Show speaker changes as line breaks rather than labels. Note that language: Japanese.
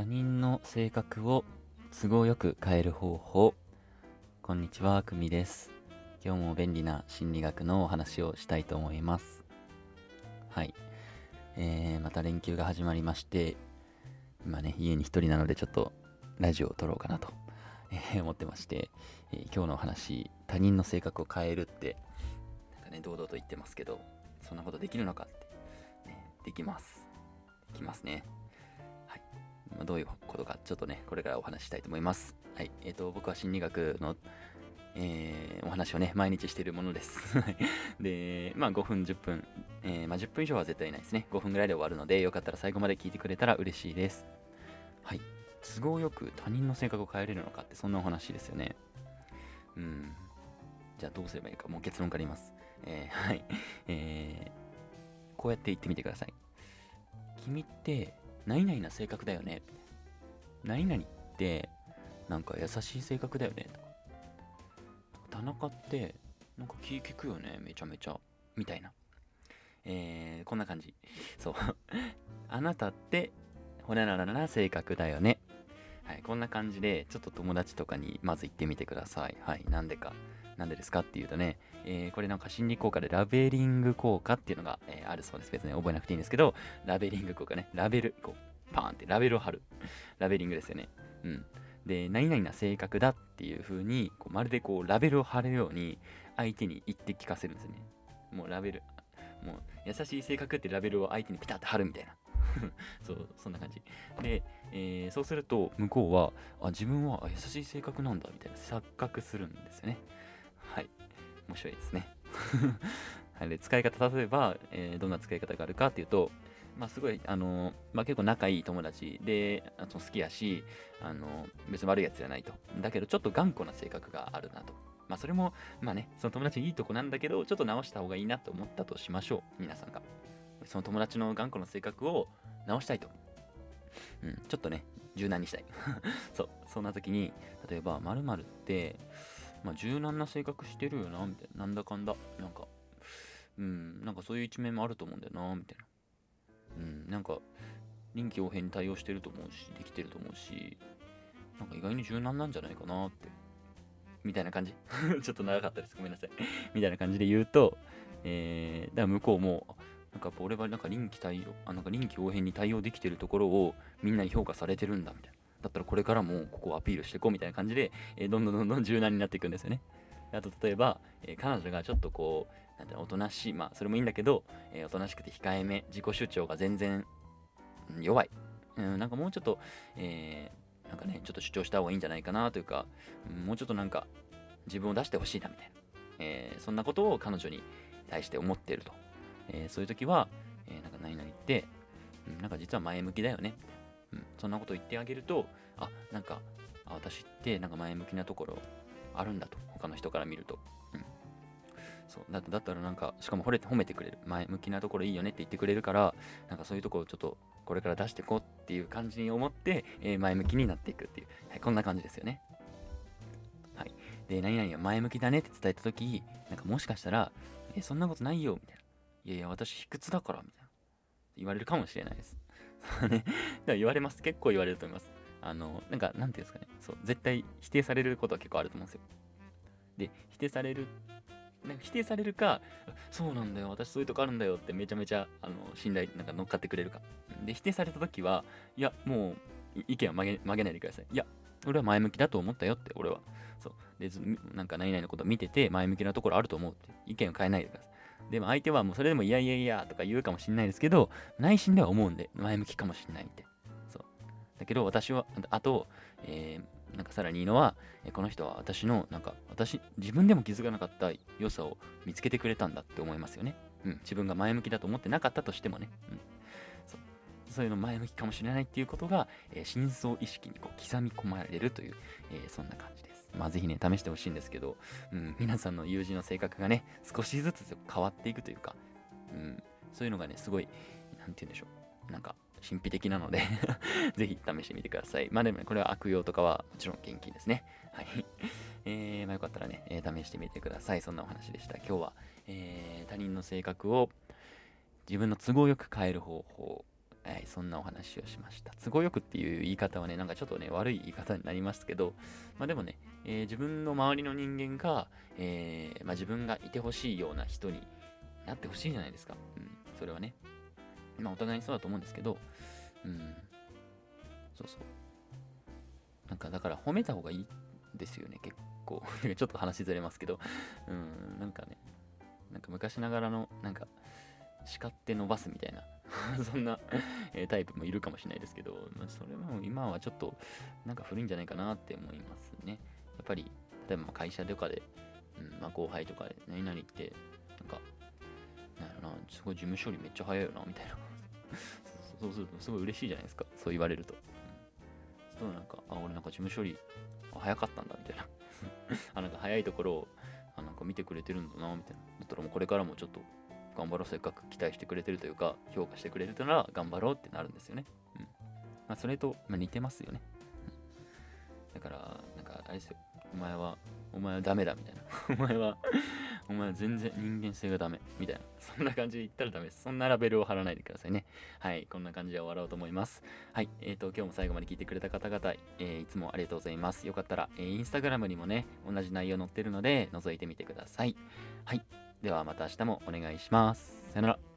他人の性格を都合よく変える方法。こんにちはくみです。今日も便利な心理学のお話をしたいと思います。はい。えー、また連休が始まりまして今ね家に一人なのでちょっとラジオを撮ろうかなと、えー、思ってまして、えー、今日のお話他人の性格を変えるってなんかね堂々と言ってますけどそんなことできるのかって、ね、できます。できますね。まあ、どういうことか、ちょっとね、これからお話ししたいと思います。はい。えっ、ー、と、僕は心理学の、えー、お話をね、毎日しているものです。で、まあ、5分、10分、えー、まあ、10分以上は絶対ないですね。5分ぐらいで終わるので、よかったら最後まで聞いてくれたら嬉しいです。はい。都合よく他人の性格を変えれるのかって、そんなお話ですよね。うん。じゃあ、どうすればいいか、もう結論から言います。えー、はい。えー、こうやって言ってみてください。君って何々な性格だよね。何々ってなんか優しい性格だよね。とか田中ってなんか気利くよね。めちゃめちゃ。みたいな。えー、こんな感じ。そう。あなたってほらららな性格だよね。はい、こんな感じで、ちょっと友達とかにまず言ってみてください。はい、なんでか。なんでですかっていうとね、えー、これなんか心理効果でラベリング効果っていうのが、えー、あるそうです。別に覚えなくていいんですけど、ラベリング効果ね、ラベル、こう、パーンってラベルを貼る。ラベリングですよね。うん。で、何々な性格だっていう風に、こうまるでこうラベルを貼るように相手に言って聞かせるんですね。もうラベル、もう優しい性格ってラベルを相手にピタッと貼るみたいな。そう、そんな感じ。で、えー、そうすると向こうは、あ、自分は優しい性格なんだみたいな錯覚するんですよね。はい。面白いですね。はい、で使い方、例えば、えー、どんな使い方があるかっていうと、まあ、すごい、あのまあ、結構仲いい友達で、あの好きやし、あの別に悪いやつじゃないと。だけど、ちょっと頑固な性格があるなと。まあ、それも、まあね、その友達いいとこなんだけど、ちょっと直した方がいいなと思ったとしましょう。皆さんが。その友達の頑固な性格を直したいと。うん、ちょっとね、柔軟にしたい。そう、そんな時に、例えば、〇〇って、まあ、柔軟な性格してるよな、みたいな。なんだかんだ。なんか、うん、なんかそういう一面もあると思うんだよな、みたいな。うん、なんか、臨機応変に対応してると思うし、できてると思うし、なんか意外に柔軟なんじゃないかなって。みたいな感じ ちょっと長かったです。ごめんなさい みたいな感じで言うと、えー、だから向こうも、なんか俺はなんか臨機対応、あなんか臨機応変に対応できてるところをみんなに評価されてるんだみたいな。だったらこれからもここをアピールしていこうみたいな感じで、えー、どんどんどんどん柔軟になっていくんですよね。あと例えば、えー、彼女がちょっとこう、なんていうの、おとなしい、まあそれもいいんだけど、えー、おとなしくて控えめ、自己主張が全然弱い。うん、なんかもうちょっと、えー、なんかね、ちょっと主張した方がいいんじゃないかなというか、もうちょっとなんか自分を出してほしいなみたいな、えー、そんなことを彼女に対して思っていると。えー、そういう時は、えー、なんか何々って、うん、なんか実は前向きだよね。うん、そんなこと言ってあげると、あ、なんか、私ってなんか前向きなところあるんだと。他の人から見ると。うん。そうだだったらなんか、しかも褒め褒めてくれる。前向きなところいいよねって言ってくれるから、なんかそういうところをちょっとこれから出してこうっていう感じに思って、えー、前向きになっていくっていう、はい、こんな感じですよね。はい。で、何々は前向きだねって伝えたとき、なんかもしかしたら、え、そんなことないよみたいな。いやいや、私卑屈だから、みたいな。言われるかもしれないです。ね。でも言われます。結構言われると思います。あの、なんか、なんていうんですかね。そう、絶対否定されることは結構あると思うんですよ。で、否定される、なんか否定されるか、そうなんだよ、私そういうとこあるんだよってめちゃめちゃ、あの、信頼、なんか乗っかってくれるか。で、否定された時は、いや、もう、意見は曲げ曲げないでください。いや、俺は前向きだと思ったよって、俺は。そう。で、なんか何々のこと見てて、前向きなところあると思うって。意見を変えないでください。でも相手はもうそれでもいやいやいやとか言うかもしれないですけど、内心では思うんで、前向きかもしれないって。そう。だけど私は、あと、えー、なんかさらにいいのは、この人は私の、なんか私、自分でも気づかなかった良さを見つけてくれたんだって思いますよね。うん。自分が前向きだと思ってなかったとしてもね。うん。そう。いうの前向きかもしれないっていうことが、えー、深層意識にこう刻み込まれるという、えー、そんな感じです。まあぜひね、試してほしいんですけど、うん、皆さんの友人の性格がね、少しずつ変わっていくというか、うん、そういうのがね、すごい、なんて言うんでしょう。なんか、神秘的なので ぜひ試してみてください。まあでもね、これは悪用とかはもちろん厳禁ですね。はい。えー、まあよかったらね、えー、試してみてください。そんなお話でした。今日は、えー、他人の性格を自分の都合よく変える方法はい、そんなお話をしました。都合よくっていう言い方はね、なんかちょっとね、悪い言い方になりますけど、まあでもね、えー、自分の周りの人間が、えー、まあ、自分がいてほしいような人になってほしいじゃないですか。うん、それはね。まあお互いにそうだと思うんですけど、うん、そうそう。なんかだから褒めた方がいいですよね、結構。ちょっと話ずれますけど、うん、なんかね、なんか昔ながらの、なんか、叱って伸ばすみたいな そんなえタイプもいるかもしれないですけど、まあ、それも今はちょっとなんか古いんじゃないかなって思いますね。やっぱり、例えば会社とかで、うんまあ、後輩とかで何々って、なんか、なんやろな、すごい事務処理めっちゃ早いよな、みたいな。そうするとすごい嬉しいじゃないですか。そう言われると。うん、そうなんか、あ、俺なんか事務処理早かったんだ、みたいな。あ、なんか早いところを、あ、なんか見てくれてるんだな、みたいな。だったらもうこれからもちょっと頑張ろう、せっかく期待してくれてるというか、評価してくれるとなら頑張ろうってなるんですよね。うん。まあ、それと、まあ、似てますよね。うん、だから、なんか、あれですよ。お前は、お前はダメだみたいな。お前は、お前は全然人間性がダメみたいな。そんな感じで言ったらダメです。そんなラベルを貼らないでくださいね。はい。こんな感じで終わろうと思います。はい。えっ、ー、と、今日も最後まで聞いてくれた方々、えー、いつもありがとうございます。よかったら、えー、インスタグラムにもね、同じ内容載ってるので、覗いてみてください。はい。ではまた明日もお願いします。さよなら。